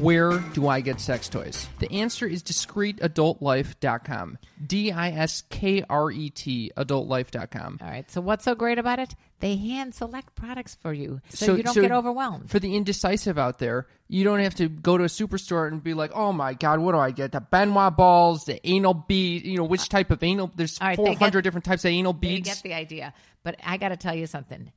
Where do I get sex toys? The answer is discreetadultlife.com. D I S K R E T, adultlife.com. All right. So what's so great about it? They hand select products for you, so, you don't get overwhelmed. For the indecisive out there, you don't have to go to a superstore and be like, "Oh my god, what do I get? The Ben Wa balls, the anal bead. You know which uh, type of anal? There's right, they four hundred get- different types of anal beads." get the idea. But I got to tell you something.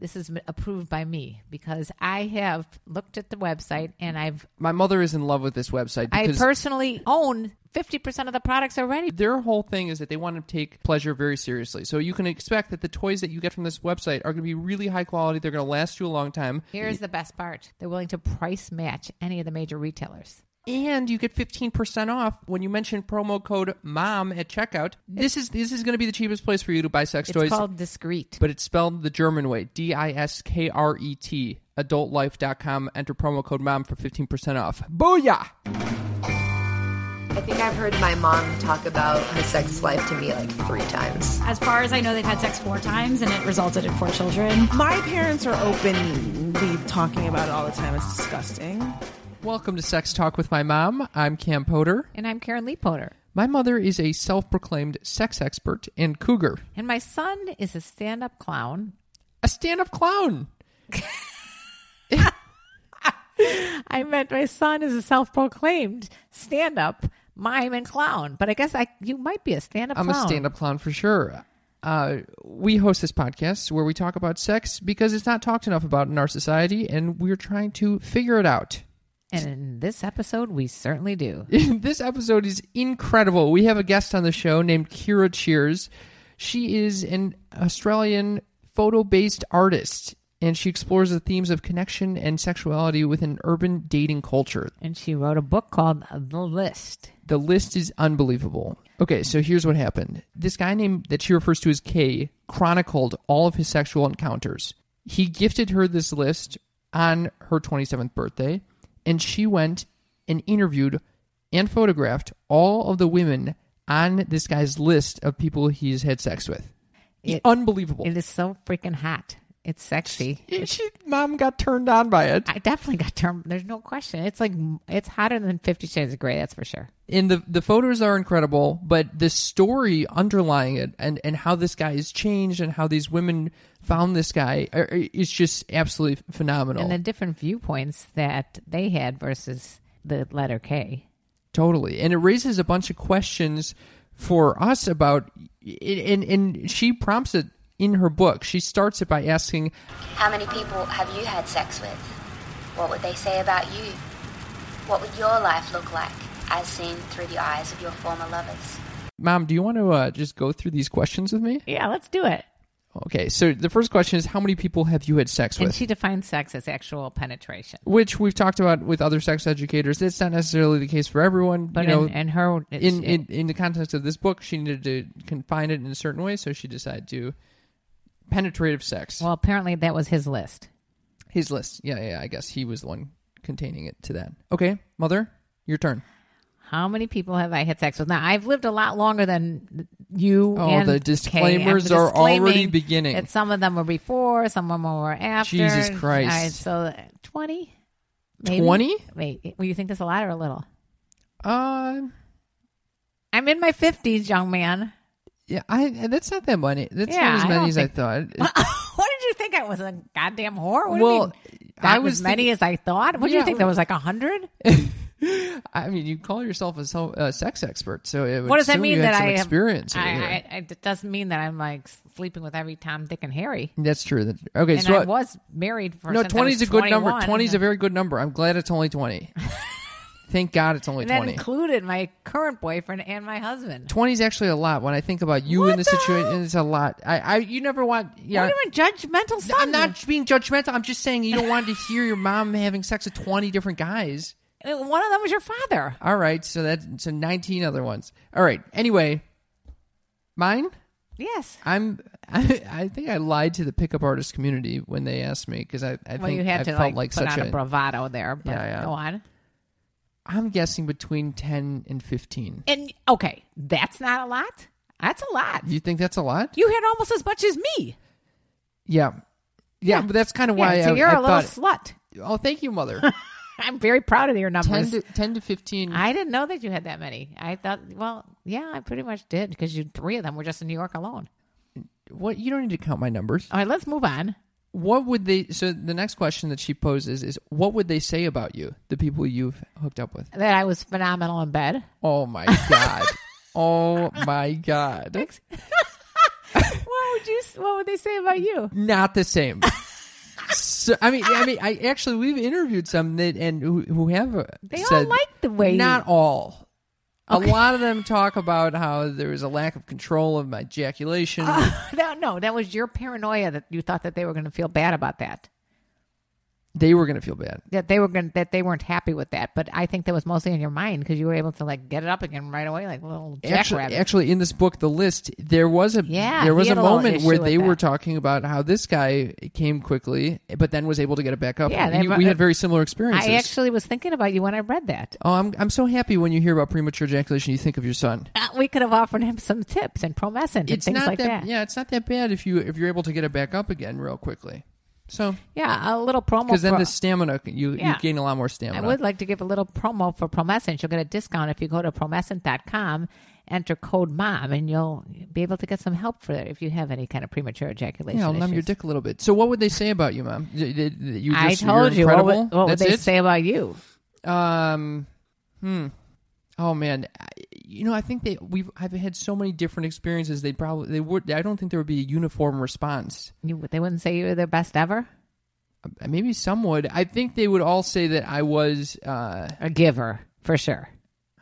This is approved by me because I have looked at the website and I've My mother is in love with this website I personally own 50% of the products already. their whole thing is that they want to take pleasure very seriously. So you can expect that the toys that you get from this website are going to be really high quality. They're going to last you a long time. Here's the best part. They're willing to price match any of the major retailers. And you get 15% off when you mention promo code mom at checkout this is this is going to be the cheapest place for you to buy sex It's toys It's called discreet. but it's spelled the german way d-i-s-k-r-e-t adultlife.com enter promo code mom for 15% off booyah I think I've heard my mom talk about her sex life to me like three times. As far as I know, they've had sex four times and it resulted in four children. My parents are openly talking about it all the time. It's disgusting. Welcome to sex talk with my mom i'm cam potter and I'm Karen Leapoter. my mother is a self-proclaimed sex expert and cougar And my son is a stand up clown. a stand-up clown I meant my son is a self proclaimed stand up mime and clown. But I guess I you might be a stand up I'm clown. a stand-up clown for sure. Uh, we host this podcast where we talk about sex because it's not talked enough about in our society, and we're trying to figure it out. And in this episode, we certainly do. this episode is incredible. We have a guest on the show named Kira Cheers. She is an Australian photo-based artist, and she explores the themes of connection and sexuality within urban dating culture. And she wrote a book called The List. The list is unbelievable. Okay, so here's what happened. This guy named that she refers to as K chronicled all of his sexual encounters. He gifted her this list on her 27th birthday, and she went and interviewed and photographed all of the women on this guy's list of people he's had sex with. It- Unbelievable. It is so freaking hot. It's sexy. she, mom got turned on by it. I definitely got turned. There's no question. It's like it's hotter than Fifty Shades of Grey. That's for sure. and the the photos are incredible, but the story underlying it and and how this guy has changed and how these women found this guy are, is just absolutely phenomenal. And the different viewpoints that they had versus the letter K. totally, and it raises a bunch of questions for us about. And and she prompts it in her book. She starts it by asking, How many people have you had sex with? What would they say about you? What would your life look like as seen through the eyes of your former lovers? "Mom, do you want to uh, just go through these questions with me?" Yeah, let's do it. Okay, so the first question is, how many people have you had sex And with? she defines sex as actual penetration. which we've talked about with other sex educators. It's not necessarily the case for everyone. But you know, in, in her, in, in in the context of this book, she needed to confine it in a certain way, so she decided to penetrative sex. well, apparently that was his list. His list, yeah, yeah. I guess he was the one containing it to that. Okay, mother, your turn. How many people have I had sex with? Now I've lived a lot longer than you. Oh, the disclaimers are already beginning. That some of them were before, some of them were after. Jesus Christ. Right, so twenty. 20? Wait, will you think that's a lot or a little? Uh, I'm in my fifties, young man. Yeah, I that's not that many. That's Yeah, not as many as I thought. what did you think I was a goddamn whore? What Well, do you mean? I was as many thinking- as I thought. What do you think? There was like a hundred. I mean, you call yourself a uh, sex expert, so What does that mean that I have experience? I. I, I, it doesn't mean that I'm like sleeping with every Tom, Dick, and Harry. That's true. That, okay, And so I was married for no, twenty is a good number. Twenty is a very good number. I'm glad it's only twenty. Thank God it's only And that twenty. included my current boyfriend and my husband. Twenty is actually a lot. When I think about you What in the, the situation, it's a lot. I, I, you never want. Yeah, What you judgmental son? I'm not being judgmental. I'm just saying you don't want to hear your mom having sex with twenty different guys. Uh, One of them was your father. All right, so that's so 19 other ones. All right. Anyway, mine. Yes. I'm. I, I think I lied to the pickup artist community when they asked me because I. I well, think you had I to felt like, like, put such on a, bravado there. But Yeah, yeah. Go on. I'm guessing between 10 and 15. And okay, that's not a lot. That's a lot. You think that's a lot? You had almost as much as me. yeah. Yeah, but that's kind of why yeah, so I, you're I a little thought. slut. Oh, thank you, mother. I'm very proud of your 10 numbers. to 10 to 15. I didn't know that you had that many. I thought, well, yeah, I pretty much did because you three of them were just in New York alone. what you don't need to count my numbers. All right, let's move on. What would they? So the next question that she poses is, what would they say about you, the people you've hooked up with? That I was phenomenal in bed. Oh my god. oh my god. what would you? What would they say about you? Not the same. so I mean, I mean, I actually we've interviewed some that and who, who have uh, They all like the way Not all. Okay. A lot of them talk about how there was a lack of control of my ejaculation. no, no, that was your paranoia that you thought that they were going to feel bad about that. They were going to feel bad. That they were going that they weren't happy with that. But I think that was mostly in your mind because you were able to like get it up again right away, like a little Actually, jackrabbit. actually, in this book, the list, there was a Yeah, there he was a had a little moment issue where with they were that. talking about how this guy came quickly, but then was able to get it back up. Yeah, And they- we had very similar experiences. I actually was thinking about you when I read that. oh, I'm I'm so happy when you hear about premature ejaculation. You think of your son. Uh, we could have offered him some tips and promescent and It's things not like that. Yeah, it's not that bad if you if you're able to get it back up again real quickly. So Yeah, a little promo. because then for- the stamina you Yeah. you gain a lot more stamina. I would like to give a little promo for Promescent. You'll get a discount if you go to promescent.com, enter code MOM, and you'll be able to get some help for it if you have any kind of premature ejaculation. Yeah, I'll numb your dick a little bit. So, what would they say about you, mom? You I just, you're told you. What would, what would they it? say about you? Um, hmm. Oh man, you know, I think they we've I've had so many different experiences. They probably they would. I don't think there would be a uniform response. you? They wouldn't say you were their best ever? Uh, Maybe some would. I think they would all say that I was. Uh, A giver, for sure.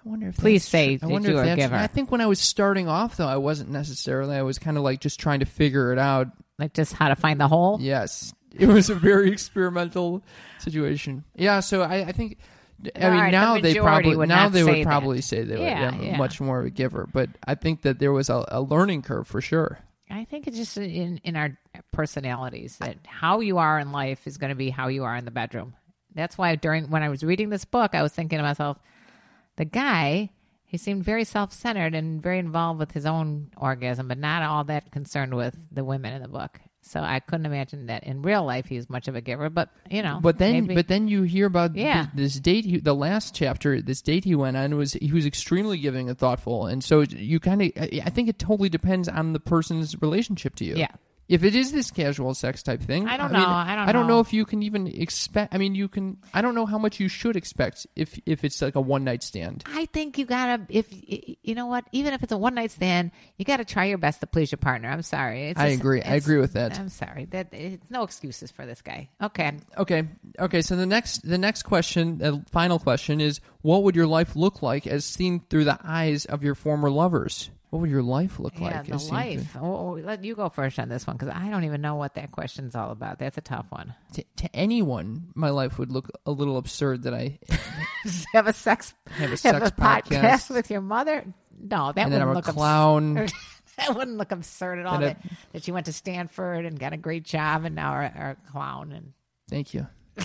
I wonder if Please say. I wonder you if that's giver. I think when I was starting off, though, I wasn't necessarily. I was kind of like just trying to figure it out. Like just how to find the hole? Yes, it was a very experimental situation. Yeah, so I, I think. I mean, right, the now they probably would now they would that. probably say they Yeah, were yeah. much more of a giver. But I think that there was a, a learning curve for sure. I think it's just in, in our personalities that how you are in life is going to be how you are in the bedroom. That's why during when I was reading this book, I was thinking to myself, the guy, he seemed very self centered and very involved with his own orgasm, but not all that concerned with the women in the book. So I couldn't imagine that in real life he's much of a giver. But you know, But then, maybe- but then you hear about Yeah. this date. He, the last chapter, this date he went on was he was extremely giving and thoughtful, and so you kind of. I think it totally depends on the person's relationship to you. Yeah. If it is this casual sex type thing, I don't mean, know. I don't I don't know know. if you can even expect. I mean, you can. I don't know how much you should expect if if it's like a one night stand. I think you gotta if you know what, even if it's a one night stand, you gotta try your best to please your partner. I'm sorry. It's I just- agree. I agree with that. I'm sorry. That it's no excuses for this guy. Okay. Okay. Okay. So the next the next question, the final question is, what would your life look like as seen through the eyes of your former lovers? What would your life look Yeah, like? the as seen through- life. Oh, oh, let you go first on this one because I don't even know what that question's all about. That's a tough one. to, to anyone, my life would look a little absurd that I have a sex have a have sex a podcast podcast, with your mother? No, that and wouldn't I'm a look abs- clown. that wouldn't look absurd at all. That, it- that she went to Stanford and got a great job and now are, are a clown and Thank you.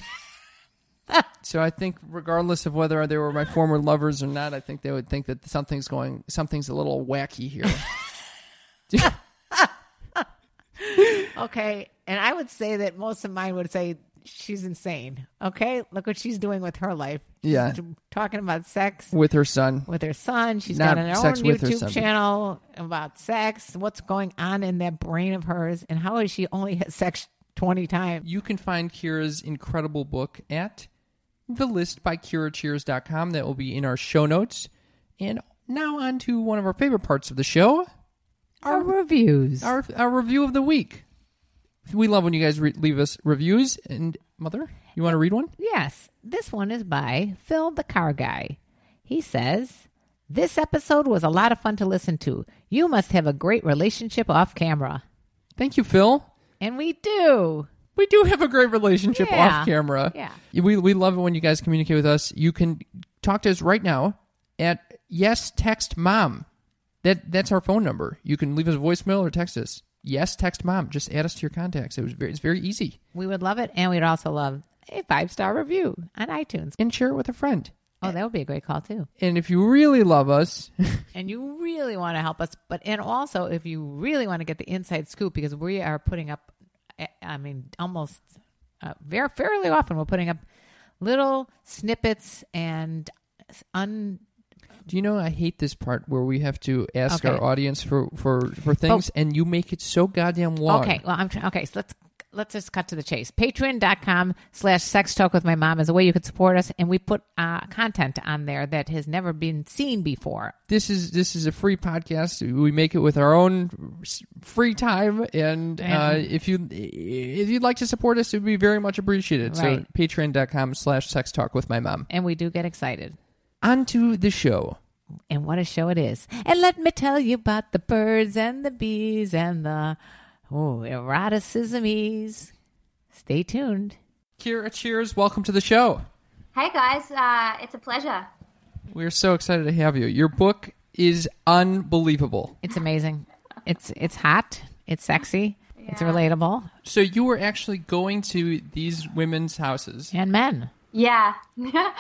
so I think, regardless of whether they were my former lovers or not, I think they would think that something's going, something's a little wacky here. Okay, and I would say that most of mine would say she's insane. Okay, look what she's doing with her life. She's Yeah. talking about sex with her son. with her son. She's Not got her sex own YouTube channel about sex. What's going on in that brain of hers, and how is she only had sex twenty times? You can find Kira's incredible book at the list by KiraCheers.com. That will be in our show notes. And now on to one of our favorite parts of the show, Our reviews. our our review of the week. We love when you guys re- leave us reviews. And mother, you want to read one? Yes, this one is by Phil the Car Guy. He says, This episode was a lot of fun to listen to. You must have a great relationship off camera. Thank you, Phil. And we do. We do have a great relationship Yeah. off camera. Yeah. We we love it when you guys communicate with us. You can talk to us right now at yes text mom. That that's our phone number. You can leave us a voicemail or text us. Yes, text mom. Just add us to your contacts. It was very it's very easy. We would love it, and we'd also love a five star review on iTunes. And share it with a friend. Oh, that would be a great call too. And if you really love us, and you really want to help us, but and also if you really want to get the inside scoop, because we are putting up, I mean, almost uh, very fairly often we're putting up little snippets and un. do you know I hate this part where we have to ask Okay. our audience for for for things and you make it so goddamn long. Okay, well, I'm trying. Okay, so let's let's just cut to the chase. Patreon.com slash sex talk with my mom is a way you could support us, and we put uh, content on there that has never been seen before. this is this is a free podcast. We make it with our own free time, and uh, if you if you'd like to support us, it would be very much appreciated. So Right. patreon.com slash sex talk with my mom. And we do get excited. On to the show. And what a show it is. And let me tell you about the birds and the bees and the oh eroticismies. Stay tuned. Kira, cheers. Welcome to the show. Hey guys, uh, it's a pleasure. We're so excited to have you. Your book is unbelievable. It's amazing. It's it's hot. It's sexy. It's relatable. So you were actually going to these women's houses And men. Yeah.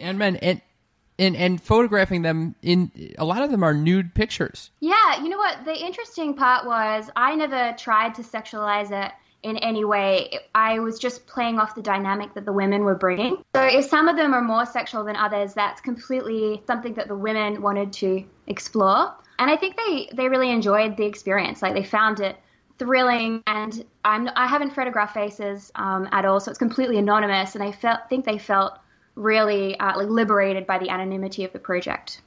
and men and and and photographing them in a lot of them are nude pictures. Yeah, you know what? The interesting part was I never tried to sexualize it in any way. I was just playing off the dynamic that the women were bringing. So if some of them are more sexual than others, that's completely something that the women wanted to explore. And I think they they really enjoyed the experience. Like they found it thrilling and I'm I haven't photographed faces um, at all, so it's completely anonymous and I felt think they felt really uh, like liberated by the anonymity of the project.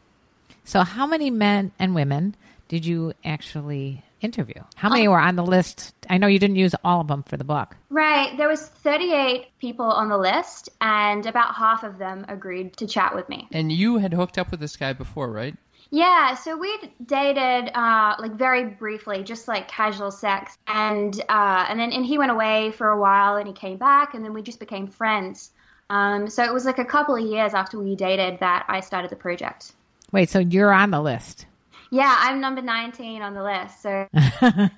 So how many men and women did you actually interview? How many were on the list? I know you didn't use all of them for the book. Right. There was 38 people on the list, and about half of them agreed to chat with me. And you had hooked up with this guy before, right? Yeah. So we'd dated, uh, like very briefly, just like casual sex, and uh, and then and he went away for a while, and he came back, and then we just became friends. Um, so it was like a couple of years after we dated that I started the project. Wait, so you're on the list. Yeah, I'm number 19 on the list. So the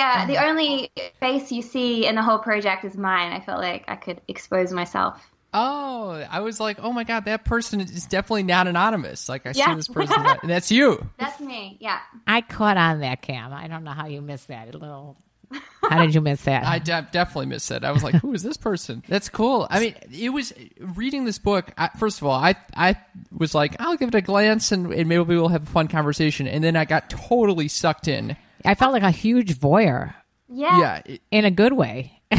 uh, the only face you see in the whole project is mine. I felt like I could expose myself. Oh, I was like, oh my god, that person is definitely not anonymous. Like I see this person, and that's you. That's me. Yeah. I caught on that, Cam. I don't know how you missed that. A little. How did you miss that? I de- definitely missed it. I was like, who is this person? That's cool. I mean, it was reading this book. I, first of all, I I was like, I'll give it a glance, and, and maybe we'll have a fun conversation. And then I got totally sucked in. I felt like a huge voyeur Yeah. Yeah, it- in a good way.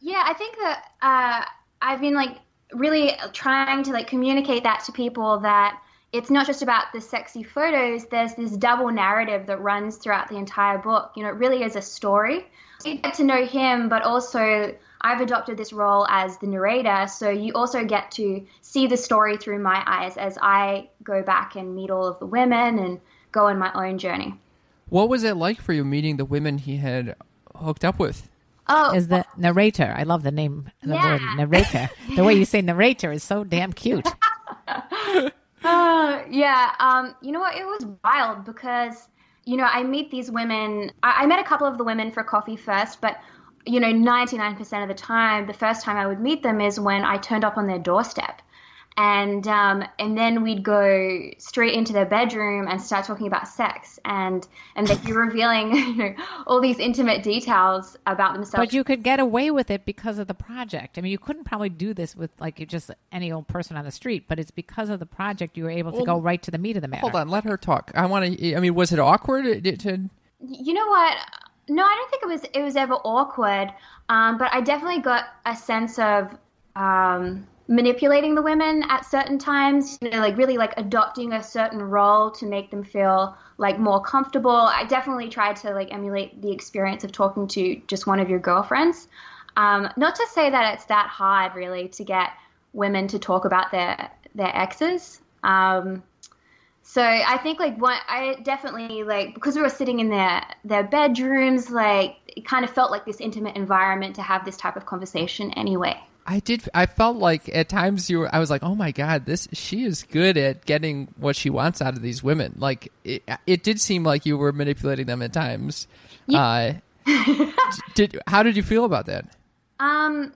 Yeah, I think that uh, I've been like really trying to like communicate that to people that it's not just about the sexy photos. There's this double narrative that runs throughout the entire book. You know, it really is a story. You get to know him, but also I've adopted this role as the narrator, so you also get to see the story through my eyes as I go back and meet all of the women and go on my own journey. what was it like for you meeting the women he had hooked up with? Oh, Is the narrator? I love the name, the Yeah. word narrator. the way you say narrator is so damn cute. Uh, yeah. Um, you know what? It was wild because, you know, I meet these women. I, I met a couple of the women for coffee first, but, you know, 99% of the time, the first time I would meet them is when I turned up on their doorstep. And um, and then we'd go straight into their bedroom and start talking about sex, and and they'd be revealing you know, all these intimate details about themselves. But you could get away with it because of the project. I mean, you couldn't probably do this with like just any old person on the street, but it's because of the project you were able to go right to the meat of the matter. Hold on, let her talk. I want to. I mean, was it awkward to? to You know what? No, I don't think it was it was ever awkward. Um, but I definitely got a sense of um, manipulating the women at certain times. You know, like really like adopting a certain role to make them feel like more comfortable. I definitely tried to like emulate the experience of talking to just one of your girlfriends. Um, not to say that it's that hard, really, to get women to talk about their their exes. Um, So I think like one, I definitely like because we were sitting in their their bedrooms, like it kind of felt like this intimate environment to have this type of conversation anyway. I did. I felt like at times you were. I was like, oh my god, this she is good at getting what she wants out of these women. Like it, it did seem like you were manipulating them at times. Uh, did how did you feel about that? Um,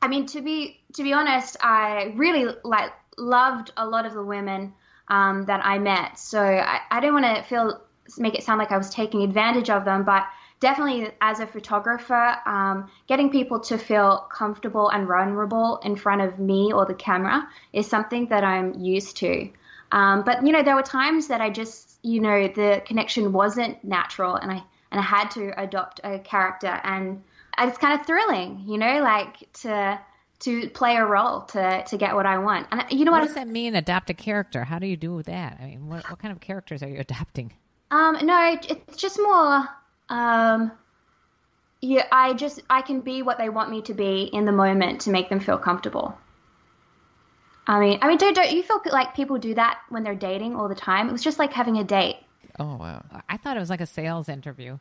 I mean, to be to be honest, I really like loved a lot of the women um, that I met. So I, I don't want to feel make it sound like I was taking advantage of them, but definitely as a photographer, um, getting people to feel comfortable and vulnerable in front of me or the camera is something that I'm used to. Um, but you know, there were times that I just, you know, the connection wasn't natural, and I and I had to adopt a character, and it's kind of thrilling, you know, like to to play a role to to get what I want. And you know What what? does that mean? Adopt a character? How do you do that? I mean, what, what kind of characters are you adopting? Um, no, it's just more. Um, yeah, I just I can be what they want me to be in the moment to make them feel comfortable. I mean, I mean, don't don't you feel like people do that when they're dating all the time? It was just like having a date, Oh wow. I thought it was like a sales interview.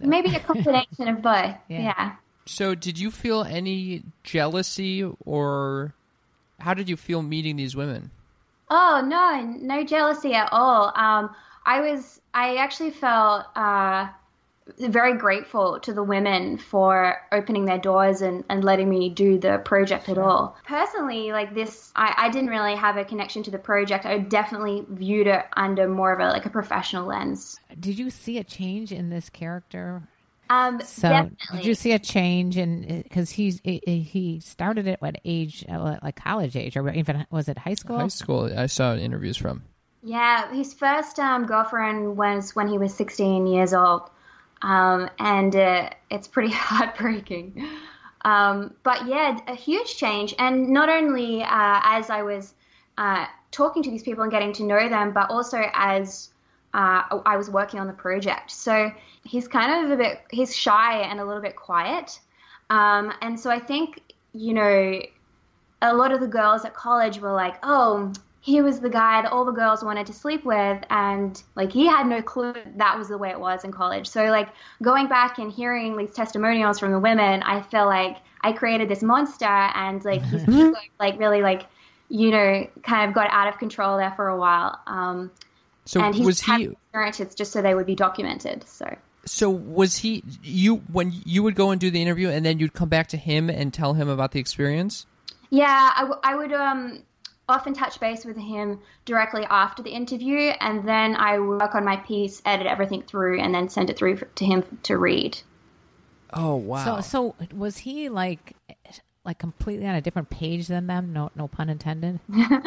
maybe a combination of both. Yeah. yeah. So did you feel any jealousy or how did you feel meeting these women? Oh no, no jealousy at all. Um, I was, I actually felt uh, very grateful to the women for opening their doors and, and letting me do the project at all. Personally, like this, I, I didn't really have a connection to the project. I definitely viewed it under more of a like a professional lens. Did you see a change in this character? Um, So, definitely. did you see a change in because he's he, he started at what age, uh, like college age, or even was it high school? High school. I saw interviews from. Yeah, his first um, girlfriend was when he was 16 years old, um, and uh, it's pretty heartbreaking. Um, but yeah, a huge change, and not only uh, as I was uh, talking to these people and getting to know them, but also as uh, I was working on the project. So he's kind of a bit, he's shy and a little bit quiet, um, and so I think you know a lot of the girls at college were like, oh, he was the guy that all the girls wanted to sleep with. And like, he had no clue that was the way it was in college. So, like, going back and hearing these testimonials from the women, I feel like I created this monster and like, he's like really like, you know, kind of got out of control there for a while. Um, So and he's was had he? experiences just so they would be documented. So. So was he? You when you would go and do the interview, and then you'd come back to him and tell him about the experience. Yeah, I, w- I would um, often touch base with him directly after the interview, and then I work on my piece, edit everything through, and then send it through to him to read. Oh wow. So, so was he like like completely on a different page than them? No, no pun intended.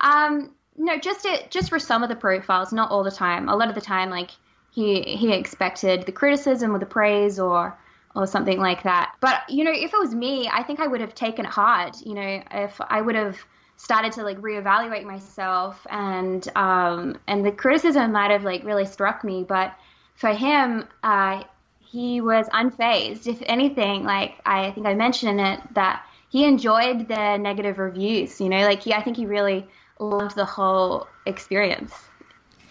Um, no, just it, just for some of the profiles, not all the time. A lot of the time, like he he expected the criticism or the praise or or something like that. But you know, if it was me, I think I would have taken it hard. You know, if I would have started to like reevaluate myself and um and the criticism might have like really struck me, but for him, uh, he was unfazed. If anything, like I think I mentioned it that he enjoyed the negative reviews. You know, like he I think he really loved the whole experience.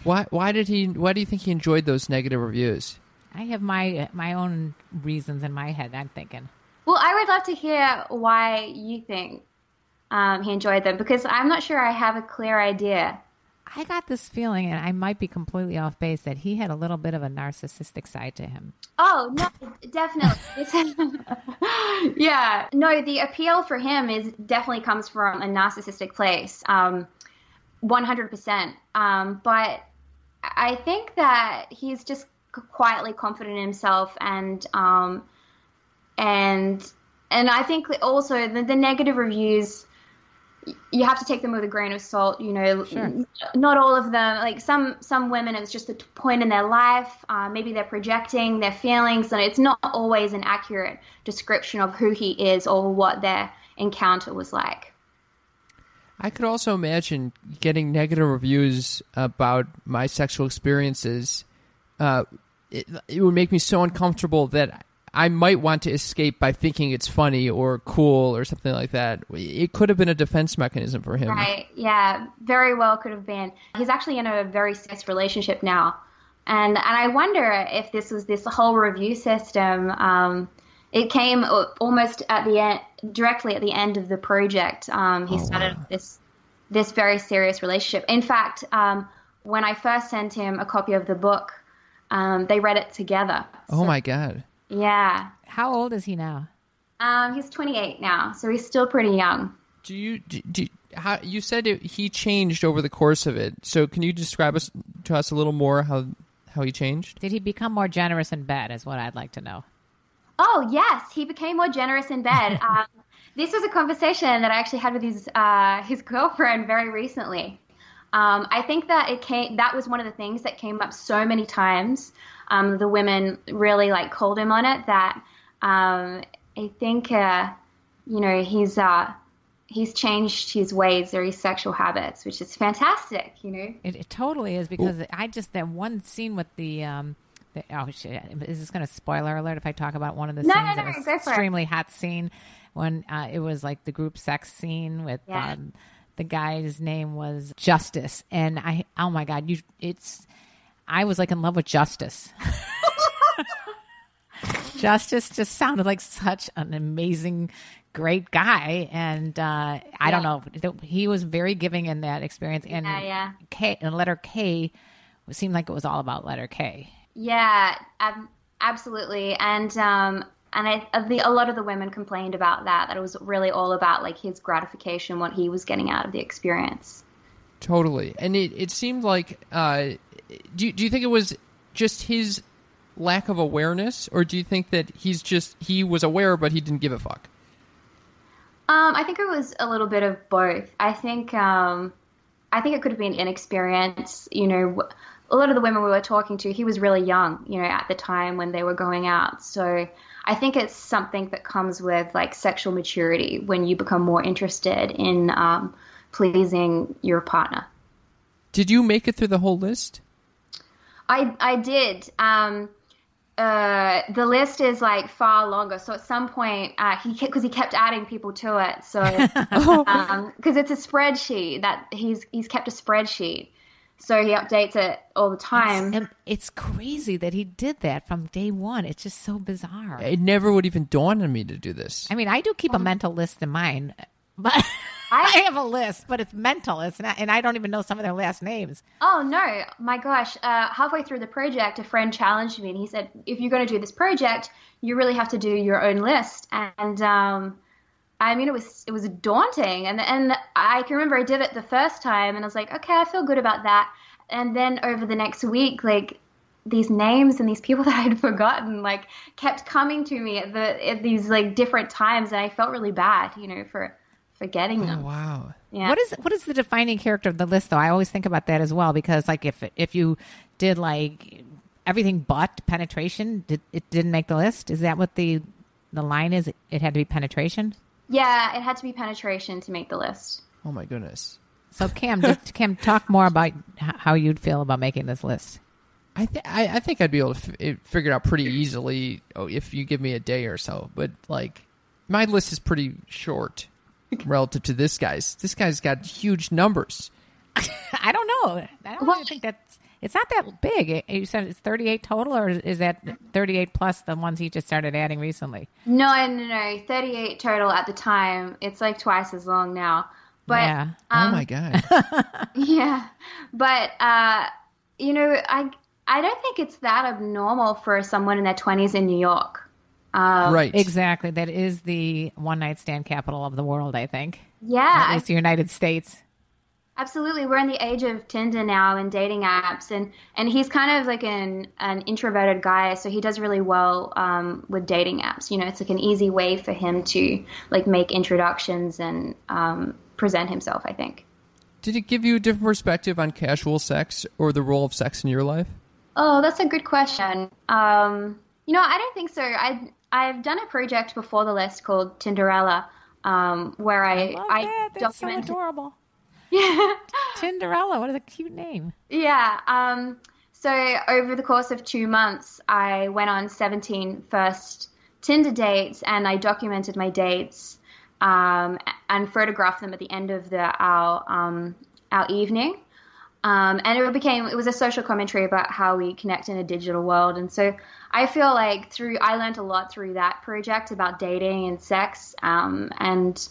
why? Why did he? Why do you think he enjoyed those negative reviews? I have my my own reasons in my head. I'm thinking. Well, I would love to hear why you think um, he enjoyed them because I'm not sure I have a clear idea. I got this feeling, and I might be completely off base, that he had a little bit of a narcissistic side to him. Oh no, definitely. Yeah, no. The appeal for him is definitely comes from a narcissistic place, um, one hundred percent. Um, but I think that he's just quietly confident in himself, and um, and and I think also the, the negative reviews you have to take them with a grain of salt. You know, Sure. not all of them. Like some some women, it's just a point in their life. Uh, maybe they're projecting their feelings, and it's not always an accurate description of who he is or what their encounter was like. I could also imagine getting negative reviews about my sexual experiences. Uh, it, it would make me so uncomfortable that I might want to escape by thinking it's funny or cool or something like that. It could have been a defense mechanism for him. Right. Yeah. Very well could have been. He's actually in a very serious relationship now, and and I wonder if this was this whole review system. Um, it came almost at the end, directly at the end of the project. Um, he started this this very serious relationship. In fact, um, when I first sent him a copy of the book, um, they read it together. Oh my god. Yeah. How old is he now? Um, he's 28 now, so he's still pretty young. Do you do, do how you said it, he changed over the course of it? So can you describe us to us a little more how how he changed? Did he become more generous in bed? Is what I'd like to know. Oh yes, he became more generous in bed. um, this was a conversation that I actually had with his uh, his girlfriend very recently. Um, I think that it came. That was one of the things that came up so many times. Um, the women really like called him on it. That um, I think uh, you know he's uh, he's changed his ways or his sexual habits, which is fantastic. You know. It, it totally is because I just that one scene with the um. The, oh shit! Is this going to spoiler alert if I talk about one of the No, scenes? no, that no, was go it. extremely hot scene when uh, it was like the group sex scene with Yeah. um, the guy's name was Justice, and I oh my god, you it's I was like in love with Justice. Justice just sounded like such an amazing, great guy, and uh, I don't know, he was very giving in that experience. And Yeah, yeah. K, and letter K seemed like it was all about letter K. Yeah, ab- absolutely. And um, and I, uh, the, a lot of the women complained about that. That it was really all about like his gratification, what he was getting out of the experience. Totally. And it, it seemed like uh, do you, do you think it was just his lack of awareness or do you think that he's just he was aware but he didn't give a fuck? Um, I think it was a little bit of both. I think um, I think it could have been inexperience. You know, a lot of the women we were talking to, he was really young. You know, at the time when they were going out. So I think it's something that comes with like sexual maturity when you become more interested in um, pleasing your partner. Did you make it through the whole list? I I did. Um, uh, the list is like far longer. So at some point, uh, he because he kept adding people to it. So because it's a spreadsheet that he's he's kept a spreadsheet, so he updates it all the time. And it's crazy that he did that from day one. It's just so bizarre. It never would even dawn on me to do this. I mean, I do keep a mental list in mine, but I have a list, but it's mental. It's not, and I don't even know some of their last names. Oh no, my gosh! Uh, halfway through the project, a friend challenged me, and he said, "If you're going to do this project, you really have to do your own list." And um, I mean, it was it was daunting, and and I can remember I did it the first time, and I was like, "Okay, I feel good about that." And then over the next week, like these names and these people that I had forgotten, like kept coming to me at the at these like different times, and I felt really bad, you know, for forgetting Oh, them. wow. Yeah. What is what is the defining character of the list though? I always think about that as well because like if if you did like everything but penetration, did, it didn't make the list. Is that what the the line is? It, it had to be penetration. Yeah, it had to be penetration to make the list. Oh my goodness. So Cam, just, Cam, talk more about how you'd feel about making this list. I, th- I I think I'd be able to f- figure it out pretty easily oh, if you give me a day or so. But like, my list is pretty short relative to this guy's. This guy's got huge numbers. I don't know. I don't really think that's. It's not that big. You said it's 38 total, or is that 38 plus the ones he just started adding recently? No, no, no. 38 total at the time. It's like twice as long now. But Yeah. oh my god. yeah. But uh, you know, I I don't think it's that abnormal for someone in their 20s in New York. Um, right. Exactly. That is the one night stand capital of the world, I think. Yeah. At Yeah, least the United States. absolutely. We're in the age of Tinder now and dating apps, and and he's kind of like an an introverted guy, so he does really well um, with dating apps. You know, it's like an easy way for him to like make introductions and um, present himself. I think. Did it give you a different perspective on casual sex or the role of sex in your life? Oh, that's a good question. Um, you know, I don't think so. I I've done a project before the list called Tinderella, um, where I Love I that. That's so documented. adorable. yeah, Tinderella. What a cute name. yeah. Um, so over the course of two months, I went on 17 first Tinder dates, and I documented my dates um, and photographed them at the end of the our um, our evening. Um, and it became it was a social commentary about how we connect in a digital world. And so I feel like through I learned a lot through that project about dating and sex, um, and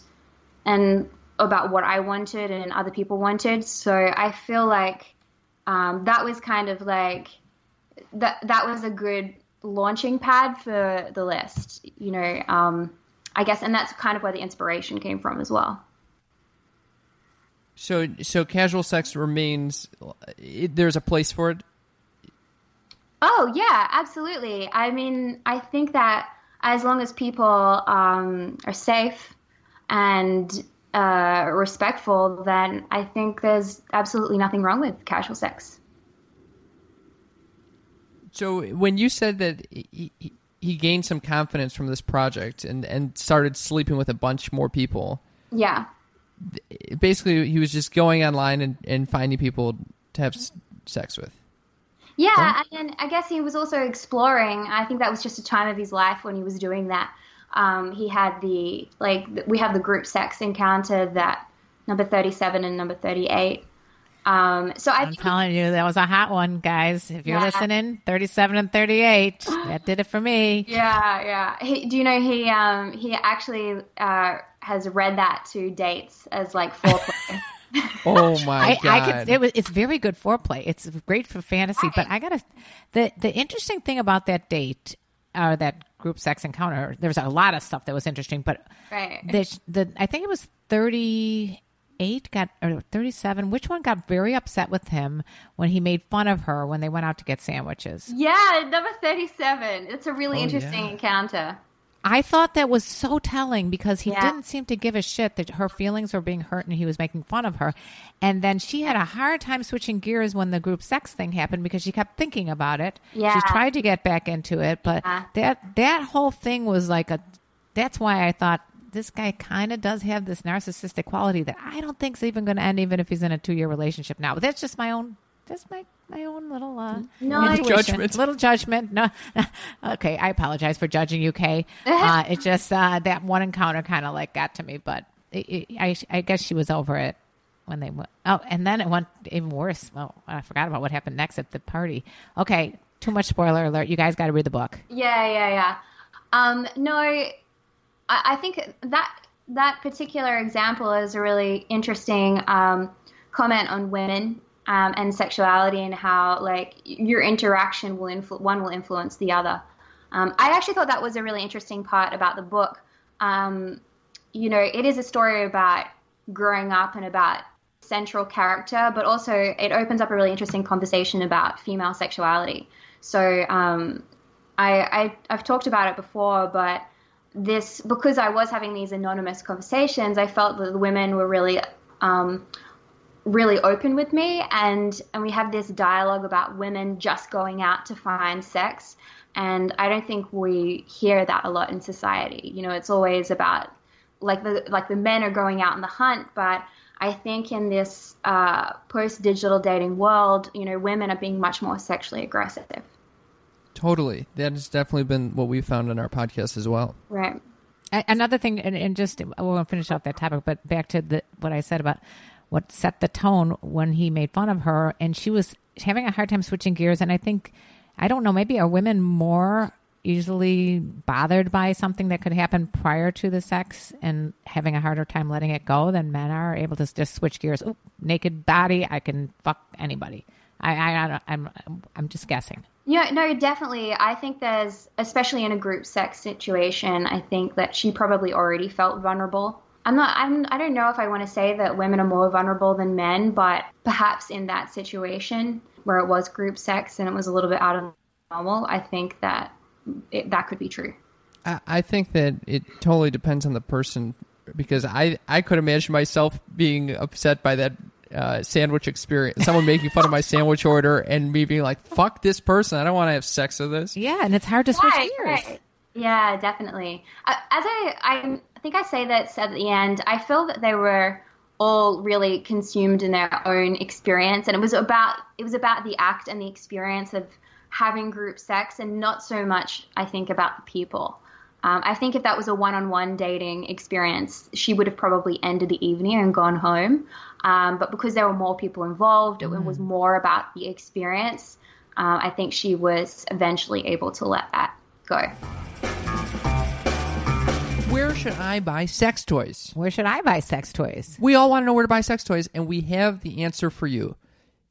and about what I wanted and other people wanted. So I feel like um, that was kind of like that that was a good launching pad for the list. You know, um, I guess, and that's kind of where the inspiration came from as well. So, so casual sex remains. It, there's a place for it. Oh yeah, absolutely. I mean, I think that as long as people um, are safe and uh, respectful, then I think there's absolutely nothing wrong with casual sex. So when you said that he, he gained some confidence from this project and, and started sleeping with a bunch more people, Yeah. basically he was just going online and, and finding people to have s- sex with. Yeah, and I guess he was also exploring. I think that was just a time of his life when he was doing that. Um, he had the like we have the group sex encounter that number thirty seven and number thirty eight. Um, so I I'm think telling you, that was a hot one, guys. If you're Yeah. listening, 37 and 38, that did it for me. Yeah, yeah. He, do you know he um he actually uh has read that to dates as like foreplay. Oh my I, god! I could, it was, it's very good foreplay. It's great for fantasy, but I gotta, the, the interesting thing about that date, or that group sex encounter, there was a lot of stuff that was interesting, but Right. the, the, I think it was 38 got, or 37, which one got very upset with him when he made fun of her when they went out to get sandwiches? yeah, number thirty seven. It's a really Oh, interesting yeah. encounter. I thought that was so telling because he Yeah. didn't seem to give a shit that her feelings were being hurt and he was making fun of her. And then she had a hard time switching gears when the group sex thing happened because she kept thinking about it. Yeah. She tried to get back into it, but Yeah. that that whole thing was like a that's why I thought this guy kind of does have this narcissistic quality that I don't think's even going to end even if he's in a 2-year relationship now. But that's just my own that's my my own little uh No. Judgment. little judgment. No okay i apologize for judging uk uh it just uh that one encounter kind of like got to me but it, it, i i guess she was over it when they went oh and then it went even worse. Well i forgot about what happened next at the party. Okay too much spoiler alert. You guys got to read the book. Yeah, yeah, yeah. Um, no, I, I think that that particular example is a really interesting um, comment on women um, and sexuality and how like your interaction will influ- one will influence the other. Um, I actually thought that was a really interesting part about the book. Um, you know, it is a story about growing up and about central character, but also it opens up a really interesting conversation about female sexuality. So um, I, I I've talked about it before, but this because I was having these anonymous conversations, I felt that the women were really um, really open with me, and and we have this dialogue about women just going out to find sex, and I don't think we hear that a lot in society. You know, it's always about like the like the men are going out on the hunt, but I think in this uh, post digital dating world, you know, women are being much more sexually aggressive. Totally, that has definitely been what we found in our podcast as well. Right. A- Another thing, and, and just I won't finish off that topic, but back to the what I said about what set the tone when he made fun of her, and she was having a hard time switching gears. And I think, I don't know, maybe are women more easily bothered by something that could happen prior to the sex and having a harder time letting it go than men are able to just switch gears? Oop, naked body, I can fuck anybody. I, I, I I'm, I'm just guessing. Yeah, no, definitely. I think there's, especially in a group sex situation, I think that she probably already felt vulnerable. I'm not, I'm, I don't know if I want to say that women are more vulnerable than men, but perhaps in that situation where it was group sex and it was a little bit out of normal, I think that it, that could be true. I, I think that it totally depends on the person because I I could imagine myself being upset by that uh, sandwich experience. Someone making fun of my sandwich order and me being like, "Fuck this person! I don't want to have sex with this." Yeah, and it's hard to switch Right, gears. right. Yeah, definitely. Uh, as I, I, think I say that at the end, I feel that they were all really consumed in their own experience, and it was about it was about the act and the experience of having group sex, and not so much, I think, about the people. Um, I think if that was a one-on-one dating experience, she would have probably ended the evening and gone home. Um, but because there were more people involved, it was more about the experience. Um, I think she was eventually able to let that go. Where should I buy sex toys? Where should I buy sex toys? We all want to know where to buy sex toys, and we have the answer for you.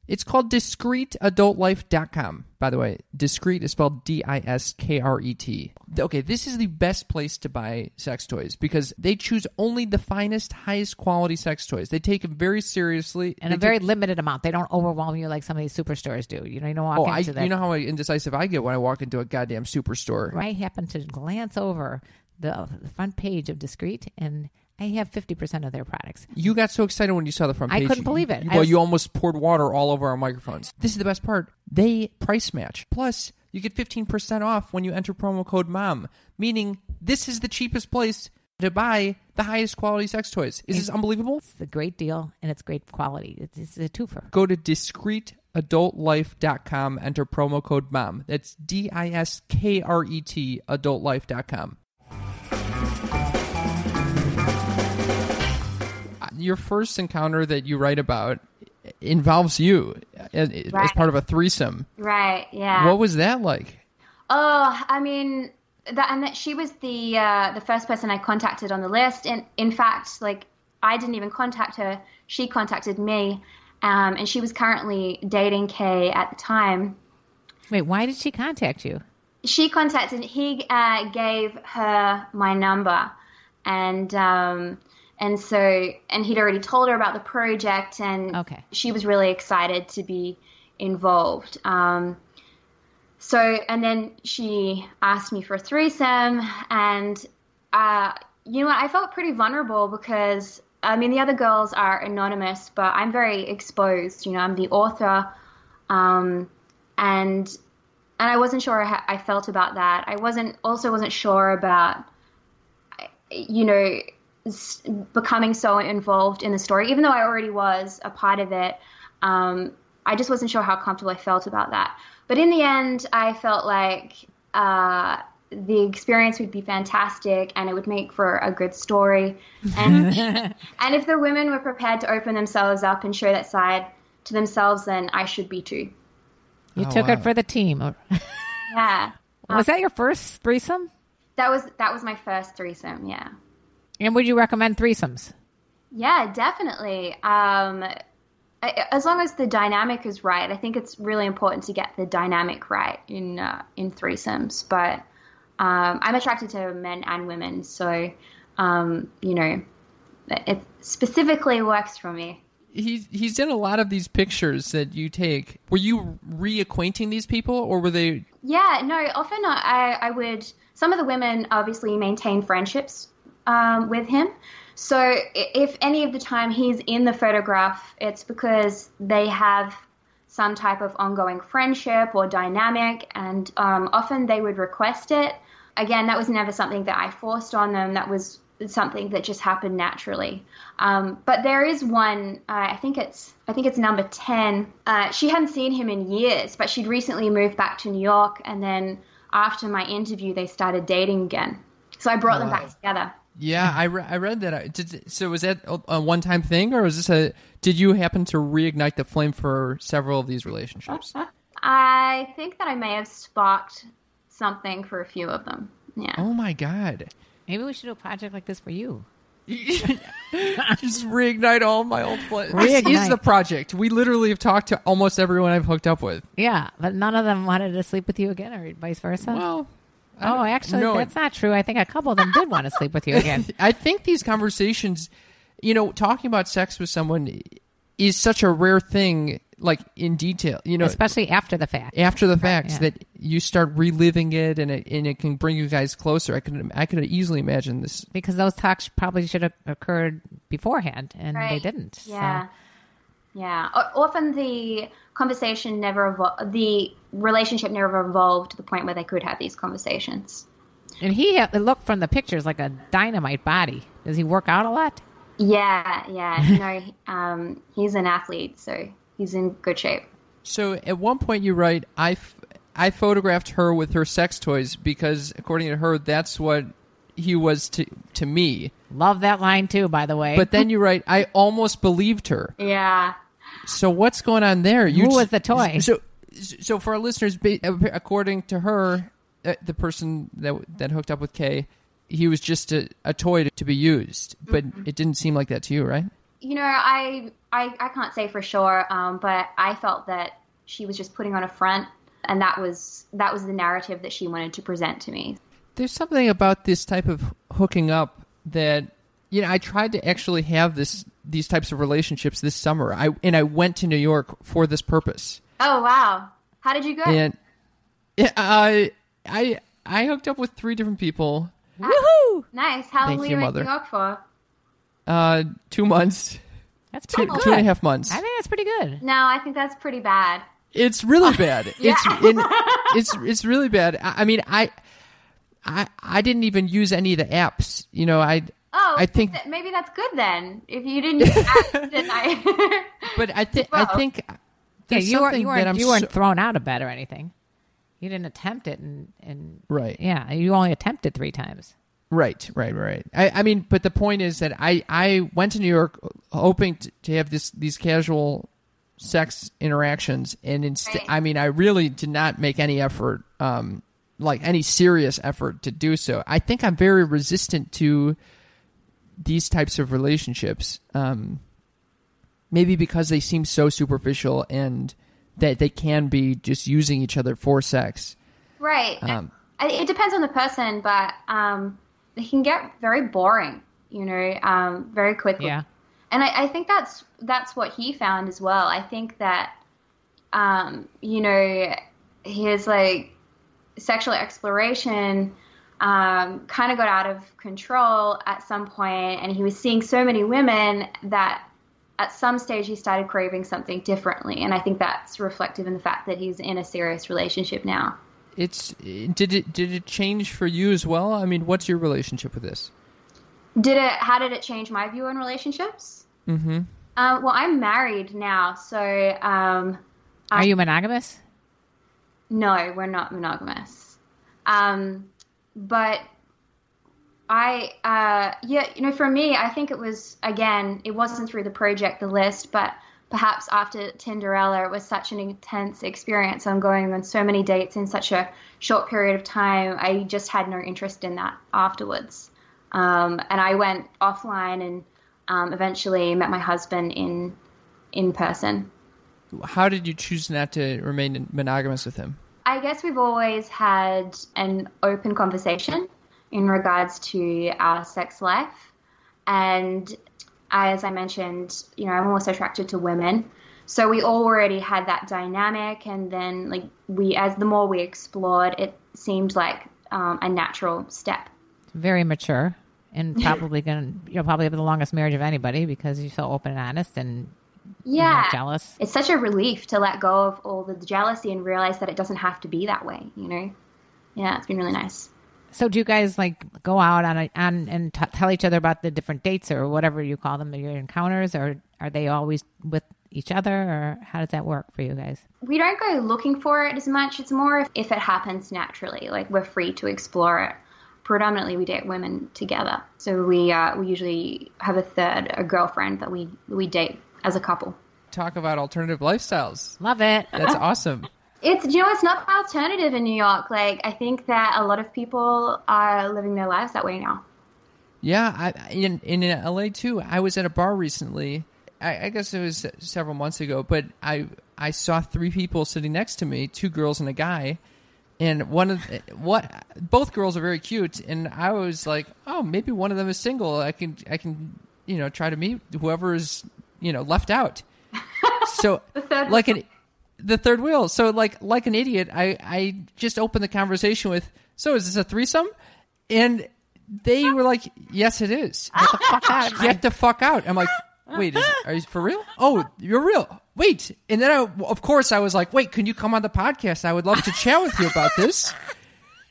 It's called discreetadultlife.com. By the way, discreet is spelled D I S K R E T. Okay, this is the best place to buy sex toys because they choose only the finest, highest quality sex toys. They take them very seriously. And a very take- limited amount. They don't overwhelm you like some of these superstores do. You know, you don't walk Oh, I, into that. you know how indecisive I get when I walk into a goddamn superstore. I happen to glance over the, the front page of Discreet, and I have fifty percent of their products. You got so excited when you saw the front I page. I couldn't believe it. Well, was- you almost poured water all over our microphones. This is the best part. They price match. Plus, you get 15% off when you enter promo code MOM, meaning this is the cheapest place to buy the highest quality sex toys. Is this unbelievable? It's a great deal, and it's great quality. It's, it's a twofer. Go to discreetadultlife.com, enter promo code MOM. That's D I S K R E T, adultlife.com. Your first encounter that you write about involves you as, as part of a threesome. Right? Yeah. What was that like? Oh, I mean, that and that she was the uh, the first person I contacted on the list, and in fact, like I didn't even contact her; she contacted me, um, and she was currently dating Kay at the time. Wait, why did she contact you? She contacted. He uh, gave her my number, and um, and so and he'd already told her about the project, and Okay. she was really excited to be involved. Um, so and then she asked me for a threesome, and uh, you know what? I felt pretty vulnerable because I mean the other girls are anonymous, but I'm very exposed. You know, I'm the author, um, and and I wasn't sure how I felt about that. I wasn't also wasn't sure about you know becoming so involved in the story, even though I already was a part of it. Um, I just wasn't sure how comfortable I felt about that. But in the end, I felt like uh, the experience would be fantastic and it would make for a good story. And and if the women were prepared to open themselves up and show that side to themselves, then I should be too. You Oh, took wow. it for the team. Yeah. Was that your first threesome? That was that was my first threesome. Yeah. And would you recommend threesomes? Yeah, definitely. Um, as long as the dynamic is right, I think it's really important to get the dynamic right in uh, in threesomes. But um, I'm attracted to men and women, so um, you know, it specifically works for me. He's he's in a lot of these pictures that you take. Were you reacquainting these people, or were they? Yeah, no. Often I, I would. Some of the women obviously maintain friendships um, with him. So if any of the time he's in the photograph, it's because they have some type of ongoing friendship or dynamic, and um, often they would request it. Again, that was never something that I forced on them. That was something that just happened naturally. Um, but there is one. Uh, I think it's. I think it's number ten. Uh, she hadn't seen him in years, but she'd recently moved back to New York, and then after my interview, they started dating again. So I brought them back together. Yeah, I, re- I read that. I- Did, so was that a, a one time thing, or was this a? Did you happen to reignite the flame for several of these relationships? I think that I may have sparked something for a few of them. Yeah. Oh my god! Maybe we should do a project like this for you. Just reignite all my old flames. This is Reignite. the project. We literally have talked to almost everyone I've hooked up with. Yeah, but none of them wanted to sleep with you again, or vice versa. Well, I oh, actually, no, that's not true. I think a couple of them did want to sleep with you again. I think these conversations, you know, talking about sex with someone is such a rare thing, like in detail, you know, especially after the fact. after the fact Yeah. that you start reliving it and it, and it can bring you guys closer. I could I could easily imagine this. because those talks probably should have occurred beforehand, and they didn't. so- Yeah. Yeah. Often the conversation never evol- the relationship never evolved to the point where they could have these conversations. And he it looked from the pictures like a dynamite body. Does he work out a lot? Yeah, yeah. You know, um, he's an athlete, so he's in good shape. So at one point you write, I, f- I photographed her with her sex toys because according to her, that's what he was to to me. Love that line too, by the way. But then you write, I almost believed her. Yeah. So what's going on there? You Who was the toy? So, so for our listeners, according to her, uh, the person that that hooked up with Kay, he was just a, a toy to, to be used. But it didn't seem like that to you, right? You know, I I, I can't say for sure, um, but I felt that she was just putting on a front, and that was that was the narrative that she wanted to present to me. There's something about this type of hooking up that you know. I tried to actually have this these types of relationships this summer. I and I went to New York for this purpose. Oh wow! How did you go? And yeah, I I I hooked up with three different people. Woohoo! nice. How long Thank were you, you in Mother. New York for? Uh, two months, That's two good. two and a half months. I think that's pretty good. No, I think that's pretty bad. It's really bad. It's in, it's it's really bad. I, I mean, I I I didn't even use any of the apps. You know, I Oh, I think, th- maybe that's good then. If you didn't use apps, then I. but I think I think Yeah, you, were, something you that weren't I'm you weren't so- thrown out of bed or anything. You didn't attempt it, and and Right. yeah, you only attempted three times. Right, right, right. I, I mean, but the point is that I, I went to New York hoping to, to have this these casual sex interactions, and instead, Right. I mean, I really did not make any effort, um, like any serious effort to do so. I think I'm very resistant to these types of relationships, um, maybe because they seem so superficial and that they can be just using each other for sex. right. Um, it depends on the person, but um, they can get very boring. You know, um, very quickly. Yeah. and I, I think that's that's what he found as well. I think that um, you know his like sexual exploration um, kind of got out of control at some point, and he was seeing so many women that at some stage he started craving something differently, and I think that's reflective in the fact that he's in a serious relationship now. It's did it did it change for you as well? I mean, what's your relationship with this? Did it? How did it change my view on relationships? Mm-hmm. Uh, well, I'm married now, so um, Are you monogamous? No, we're not monogamous. Um, but I, uh, yeah, you know, for me, I think it was, again, it wasn't through the project, the list, but perhaps after Tinderella, it was such an intense experience. I'm going on so many dates in such a short period of time. I just had no interest in that afterwards. Um, and I went offline and um, eventually met my husband in in person. How did you choose not to remain monogamous with him? I guess we've always had an open conversation in regards to our sex life. And as I mentioned, you know, I'm also attracted to women. So we already had that dynamic. And then, like, we, as the more we explored, it seemed like um, a natural step. Very mature, and probably gonna you'll probably have the longest marriage of anybody because you're so open and honest and Yeah. jealous. It's such a relief to let go of all the jealousy and realize that it doesn't have to be that way, you know? Yeah, it's been really nice. So do you guys like go out on a, on and t- tell each other about the different dates or whatever you call them, your encounters, or are they always with each other, or how does that work for you guys? we don't go looking for it as much. It's more if, if it happens naturally, like we're free to explore it. Predominantly, we date women together, so we uh, we usually have a third, a girlfriend that we we date as a couple. Talk about alternative lifestyles. Love it. That's awesome. It's you know it's not alternative in New York. Like I think that a lot of people are living their lives that way now. Yeah, I, in in LA too. I was at a bar recently. I, I guess it was several months ago, but I I saw three people sitting next to me, two girls and a guy, and one of what both girls are very cute, and I was like, oh, maybe one of them is single. I can I can you know try to meet whoever is you know left out. So like an the third wheel. So like like an idiot, I I just opened the conversation with, so is this a threesome? And they were like, yes, it is. Get the fuck out. Get the fuck out. I'm like, wait, is, are you for real? Oh, you're real. Wait. And then, I, of course, I was like, wait, can you come on the podcast? I would love to chat with you about this.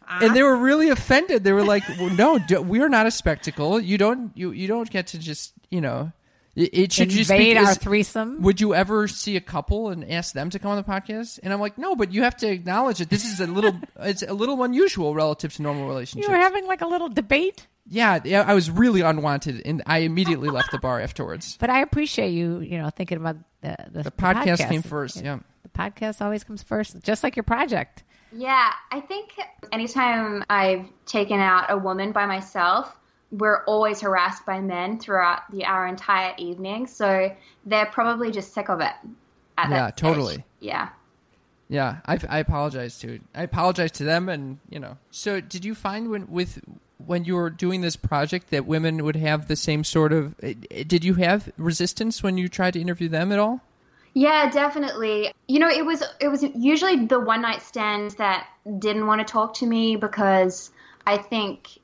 And they were really offended. They were like, well, no, do, we're not a spectacle. You don't, you, you don't get to just, you know, It, it should just be. invade our is- threesome. Would you ever see a couple and ask them to come on the podcast? And I'm like, no, but you have to acknowledge that this is a little, it's a little unusual relative to normal relationships. You relationships. were having like a little debate, yeah, yeah, I was really unwanted, and I immediately left the bar afterwards. but I appreciate you. You know, thinking about the the, The podcast came first, yeah. the podcast always comes first, just like your project. Yeah, I think anytime I've taken out a woman by myself, we're always harassed by men throughout the our entire evening. So they're probably just sick of it. At Yeah, stage. totally. Yeah. Yeah, I, I apologize to I apologize to them, and you know. So, did you find when with when you were doing this project that women would have the same sort of? eh, Did you have resistance when you tried to interview them at all? Yeah, definitely. You know, it was it was usually the one night stands that didn't want to talk to me because I think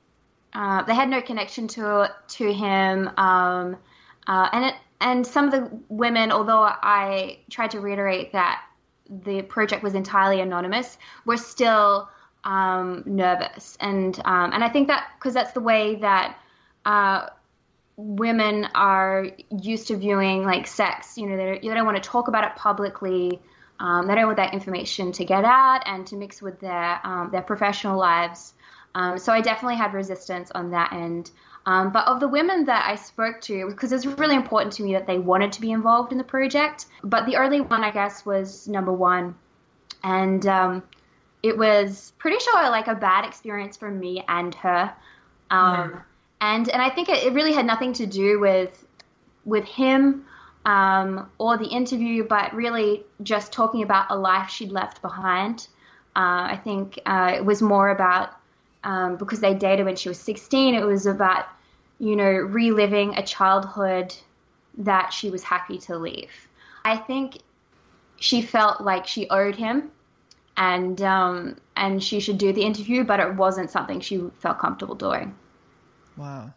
uh, they had no connection to to him, um, uh, and it and some of the women, although I tried to reiterate that the project was entirely anonymous, were still um, nervous, and um, and I think that because that's the way that. Uh, women are used to viewing like sex. You know, they don't, they don't want to talk about it publicly. Um, they don't want that information to get out and to mix with their um, their professional lives. Um, so I definitely had resistance on that end. Um, but of the women that I spoke to, because it's really important to me that they wanted to be involved in the project. But the only one, I guess, was number one, and um, it was pretty sure like a bad experience for me and her. Um, and and I think it, it really had nothing to do with with him um, or the interview, but really just talking about a life she'd left behind. Uh, I think uh, it was more about um, because they dated when she was 16. It was about you know reliving a childhood that she was happy to leave. I think she felt like she owed him, and um, and she should do the interview, but it wasn't something she felt comfortable doing. Wow.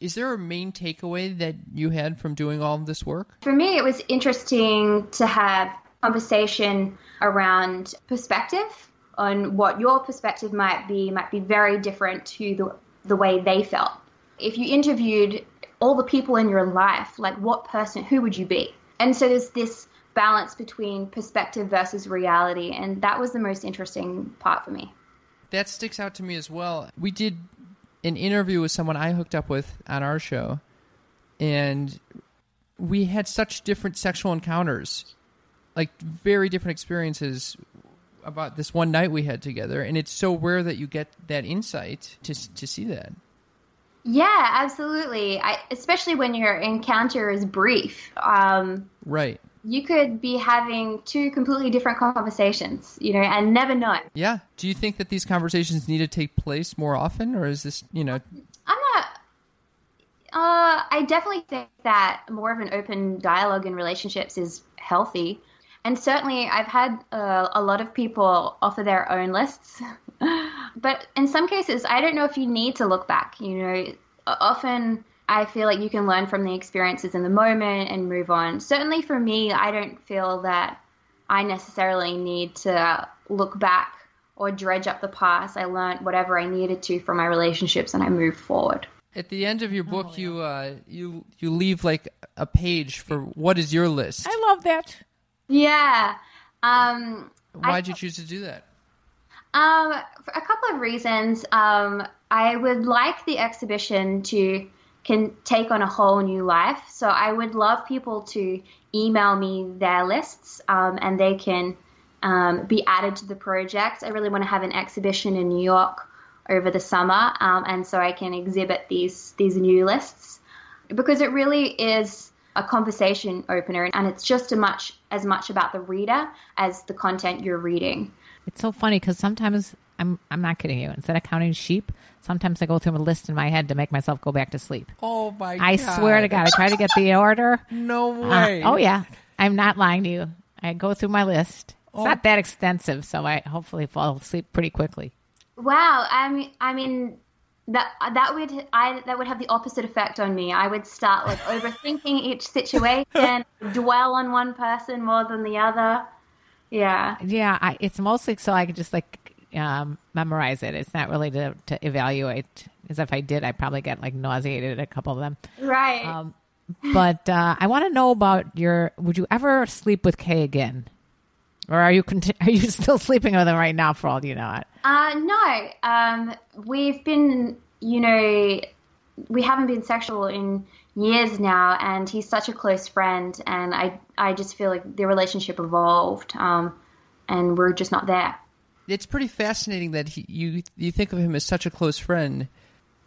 Is there a main takeaway that you had from doing all of this work? For me, it was interesting to have conversation around perspective on what your perspective might be might be very different to the the way they felt. If you interviewed all the people in your life, like what person, who would you be? And so there's this balance between perspective versus reality, and that was the most interesting part for me. That sticks out to me as well. We did an interview with someone I hooked up with on our show, and we had such different sexual encounters, like very different experiences about this one night we had together. And it's so rare that you get that insight to to see that. Yeah, absolutely. I, especially when your encounter is brief. Um, Right. you could be having two completely different conversations, you know, and never know. Yeah. Do you think that these conversations need to take place more often, or is this, you know, I'm not. Uh, I definitely think that more of an open dialogue in relationships is healthy, and certainly I've had uh, a lot of people offer their own lists. but in some cases, I don't know if you need to look back. You know, often I feel like you can learn from the experiences in the moment and move on. Certainly for me, I don't feel that I necessarily need to look back or dredge up the past. I learned whatever I needed to from my relationships and I moved forward. at the end of your book you uh you you leave like a page for what is your list? I love that. Yeah. Um, Why'd you choose to do that? Um, for a couple of reasons. Um, I would like the exhibition to can take on a whole new life. So I would love people to email me their lists, um, and they can um, be added to the project. I really want to have an exhibition in New York over the summer, um, and so I can exhibit these these new lists because it really is a conversation opener, and it's just as much as much about the reader as the content you're reading. It's so funny because sometimes I'm I'm not kidding you. Instead of counting sheep, sometimes I go through a list in my head to make myself go back to sleep. Oh my God. I swear to God, I try to get the order. No Uh, way. oh yeah, I'm not lying to you. I go through my list. It's Oh. not that extensive, so I hopefully fall asleep pretty quickly. Wow, I mean, I mean that that would I that would have the opposite effect on me. I would start like overthinking each situation, dwell on one person more than the other. Yeah, Yeah, I, it's mostly so I could just like um, memorize it. It's not really to, to evaluate. Because if I did, I probably get like nauseated at a couple of them. right. Um, but uh, I want to know about your. Would you ever sleep with Kay again, or are you conti- are you still sleeping with him right now? For all you know it. Uh, no, um, we've been, you know, we haven't been sexual in years now, and he's such a close friend, and I, I just feel like the relationship evolved, um, and we're just not there. It's pretty fascinating that he, you you think of him as such a close friend.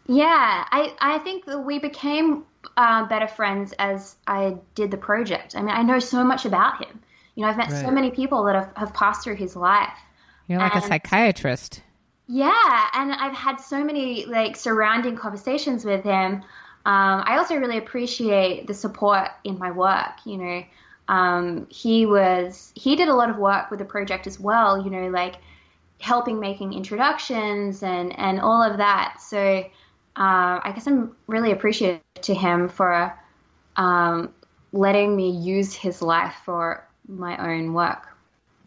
Yeah, I, I think that we became uh, better friends as I did the project. I mean, I know so much about him. You know, I've met so many people that have, have passed through his life. You're like a psychiatrist. Yeah, and I've had so many like surrounding conversations with him. Um, I also really appreciate the support in my work. You know, um, he was he did a lot of work with the project as well. You know, like helping making introductions and and all of that. So uh, I guess I'm really appreciative to him for um, letting me use his life for my own work.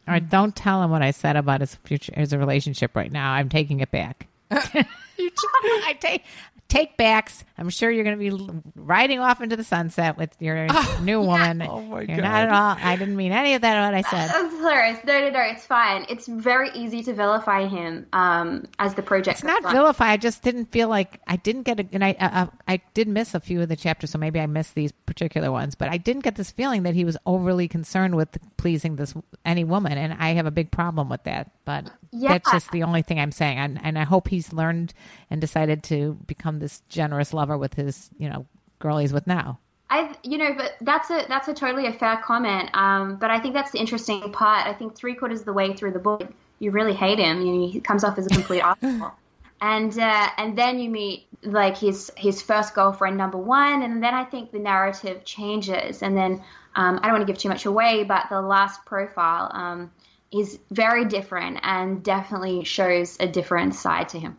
All right, don't tell him what I said about his future, his relationship right now. I'm taking it back. I take take backs. I'm sure you're going to be riding off into the sunset with your new woman. Oh, my you're God. not at all. I didn't mean any of that. What I said. Hilarious. No, no, no. It's fine. It's very easy to vilify him um, as the project. It's not on. vilify. I just didn't feel like I didn't get a, and I uh, uh, I did miss a few of the chapters, so maybe I missed these particular ones. But I didn't get this feeling that he was overly concerned with pleasing this any woman, and I have a big problem with that. But Yeah. that's just the only thing I'm saying, and and I hope he's learned and decided to become this generous lover with his you know girl he's with now. I, you know, but that's a that's a totally a fair comment. Um, but I think that's the interesting part. I think three quarters of the way through the book, you really hate him. You know, he comes off as a complete asshole. And uh, and then you meet like his his first girlfriend number one, and then I think the narrative changes. And then um, I don't want to give too much away, but the last profile um, is very different and definitely shows a different side to him.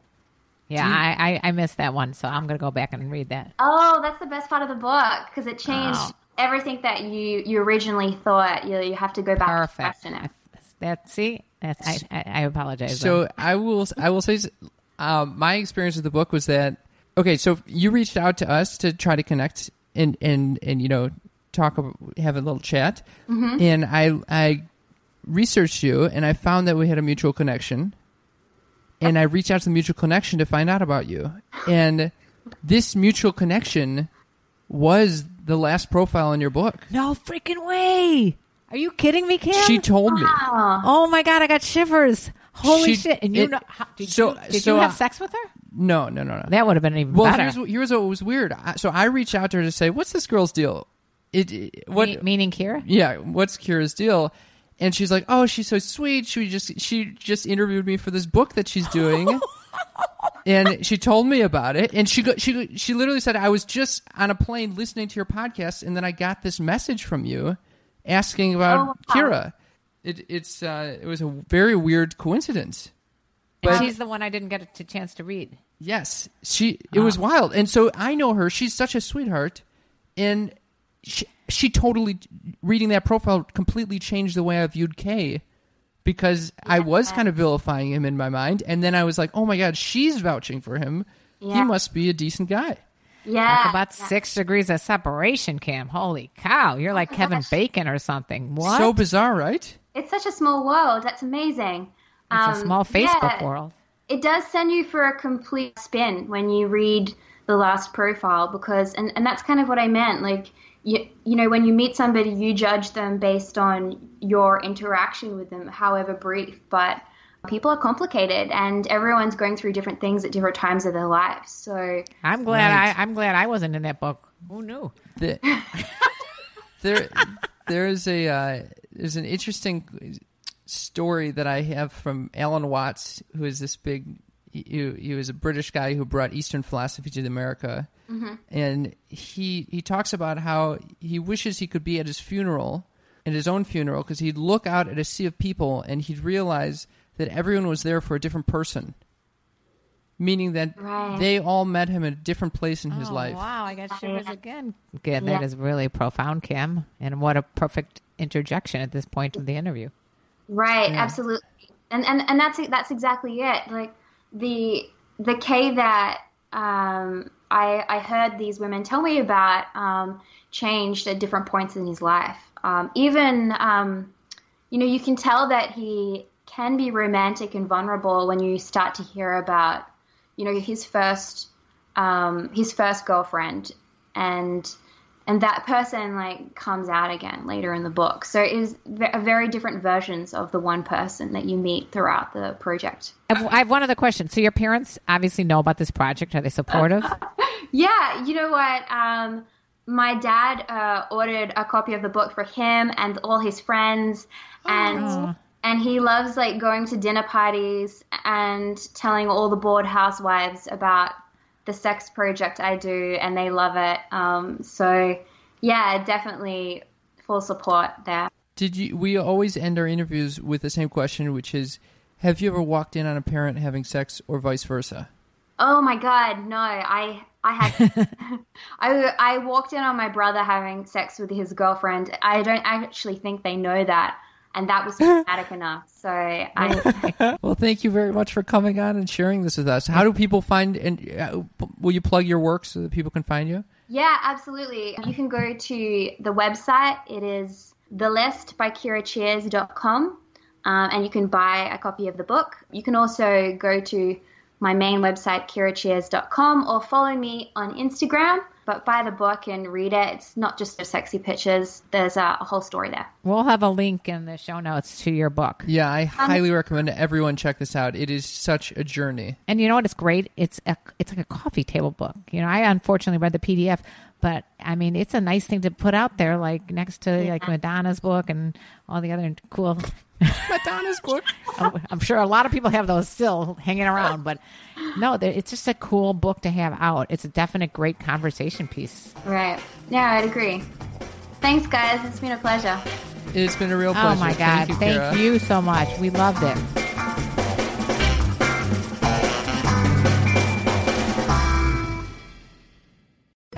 Yeah, I, I I missed that one, so I'm gonna go back and read that. Oh, that's the best part of the book because it changed Oh. everything that you you originally thought. You you have to go back and Perfect. question it. That see, that's I I, I apologize. So then. I will I will say um, my experience with the book was that okay. So you reached out to us to try to connect and and and you know talk ab- have a little chat, and I I researched you and I found that we had a mutual connection, and I reached out to the mutual connection to find out about you, and this mutual connection was the last profile in your book. no freaking way. Are you kidding me, Cam? She told me. Oh my god, I got shivers. Holy She- shit! And you it- know, how, did so- you did so, you have uh, sex with her? No, no, no, no. That would have been even Well, better. here's here's what was weird. I, so I reached out to her to say, "What's this girl's deal?" It, it- what? Me- meaning Kira? yeah, what's Kira's deal? And she's like, "Oh, she's so sweet. She just she just interviewed me for this book that she's doing." and she told me about it and she go, she she literally said I was just on a plane listening to your podcast and then I got this message from you asking about Oh, wow. Kira. It it's uh, it was a very weird coincidence. And she's the one I didn't get a chance to read. Yes, she. It was wild, and so I know her. She's such a sweetheart, and she she totally reading that profile completely changed the way I viewed Kay, because I was kind of vilifying him in my mind, and then I was like, oh my god, she's vouching for him. He must be a decent guy. Yeah. Talk about six degrees of separation, Cam. Holy cow! You're like Kevin Bacon or something. What? So bizarre, right? It's such a small world. That's amazing. it's a Um, small Facebook yeah, world. It does send you for a complete spin when you read the last profile because, and, and that's kind of what I meant. Like, you, you know, when you meet somebody, you judge them based on your interaction with them, however brief. But people are complicated and everyone's going through different things at different times of their lives. So, I'm glad Right. I I'm glad I wasn't in that book. Who knew? The, there, there is a uh, there's an interesting story that I have from Alan Watts, who is this big. He, he was a British guy who brought Eastern philosophy to America, mm-hmm. and he he talks about how he wishes he could be at his funeral, at his own funeral, because he'd look out at a sea of people and he'd realize that everyone was there for a different person, meaning that Right. they all met him at a different place in his Oh, life. Wow, I got shivers again. Good. Yeah. That is really profound, Kim. And what a perfect interjection at this point of the interview. Right, absolutely, and and and that's that's exactly it. Like the the Kay that um, I I heard these women tell me about. Um, changed at different points in his life. Um, even, um, you know, you can tell that he can be romantic and vulnerable when you start to hear about, you know, his first um, his first girlfriend and and that person like comes out again later in the book. So it is very different versions of the one person that you meet throughout the project. I have, one other question. So your parents obviously know about this project. Are they supportive? yeah, you know what? Um, my dad uh, ordered a copy of the book for him and all his friends, and oh. and he loves like going to dinner parties and telling all the bored housewives about the sex project I do, and they love it. Um, so yeah, definitely full support there. Did you? We always end our interviews with the same question, which is, have you ever walked in on a parent having sex, or vice versa? Oh my God, no! I I had I I walked in on my brother having sex with his girlfriend. I don't actually think they know that and that was dramatic enough. So I. well, thank you very much for coming on and sharing this with us. How do people find and uh, will you plug your work so that people can find you? Yeah, absolutely. You can go to the website. It is the list by kiracheers.com. Um, and you can buy a copy of the book. You can also go to my main website, kiracheers.com, or follow me on Instagram but buy the book and read it. It's not just the sexy pictures. There's a, a, whole story there. We'll have a link in the show notes to your book. Yeah, I um, highly recommend everyone check this out. It is such a journey. And you know what? It's great. It's a, it's like a coffee table book. You know, I unfortunately read the PDF, but I mean, it's a nice thing to put out there, like next to yeah. like Madonna's book and all the other cool Madonna's book. I'm sure a lot of people have those still hanging around, but no, it's just a cool book to have out. It's a definite great conversation piece. Right. Yeah, I'd agree. Thanks, guys. It's been a pleasure. It's been a real pleasure. Oh my God! Thank you, Thank you so much. We loved it.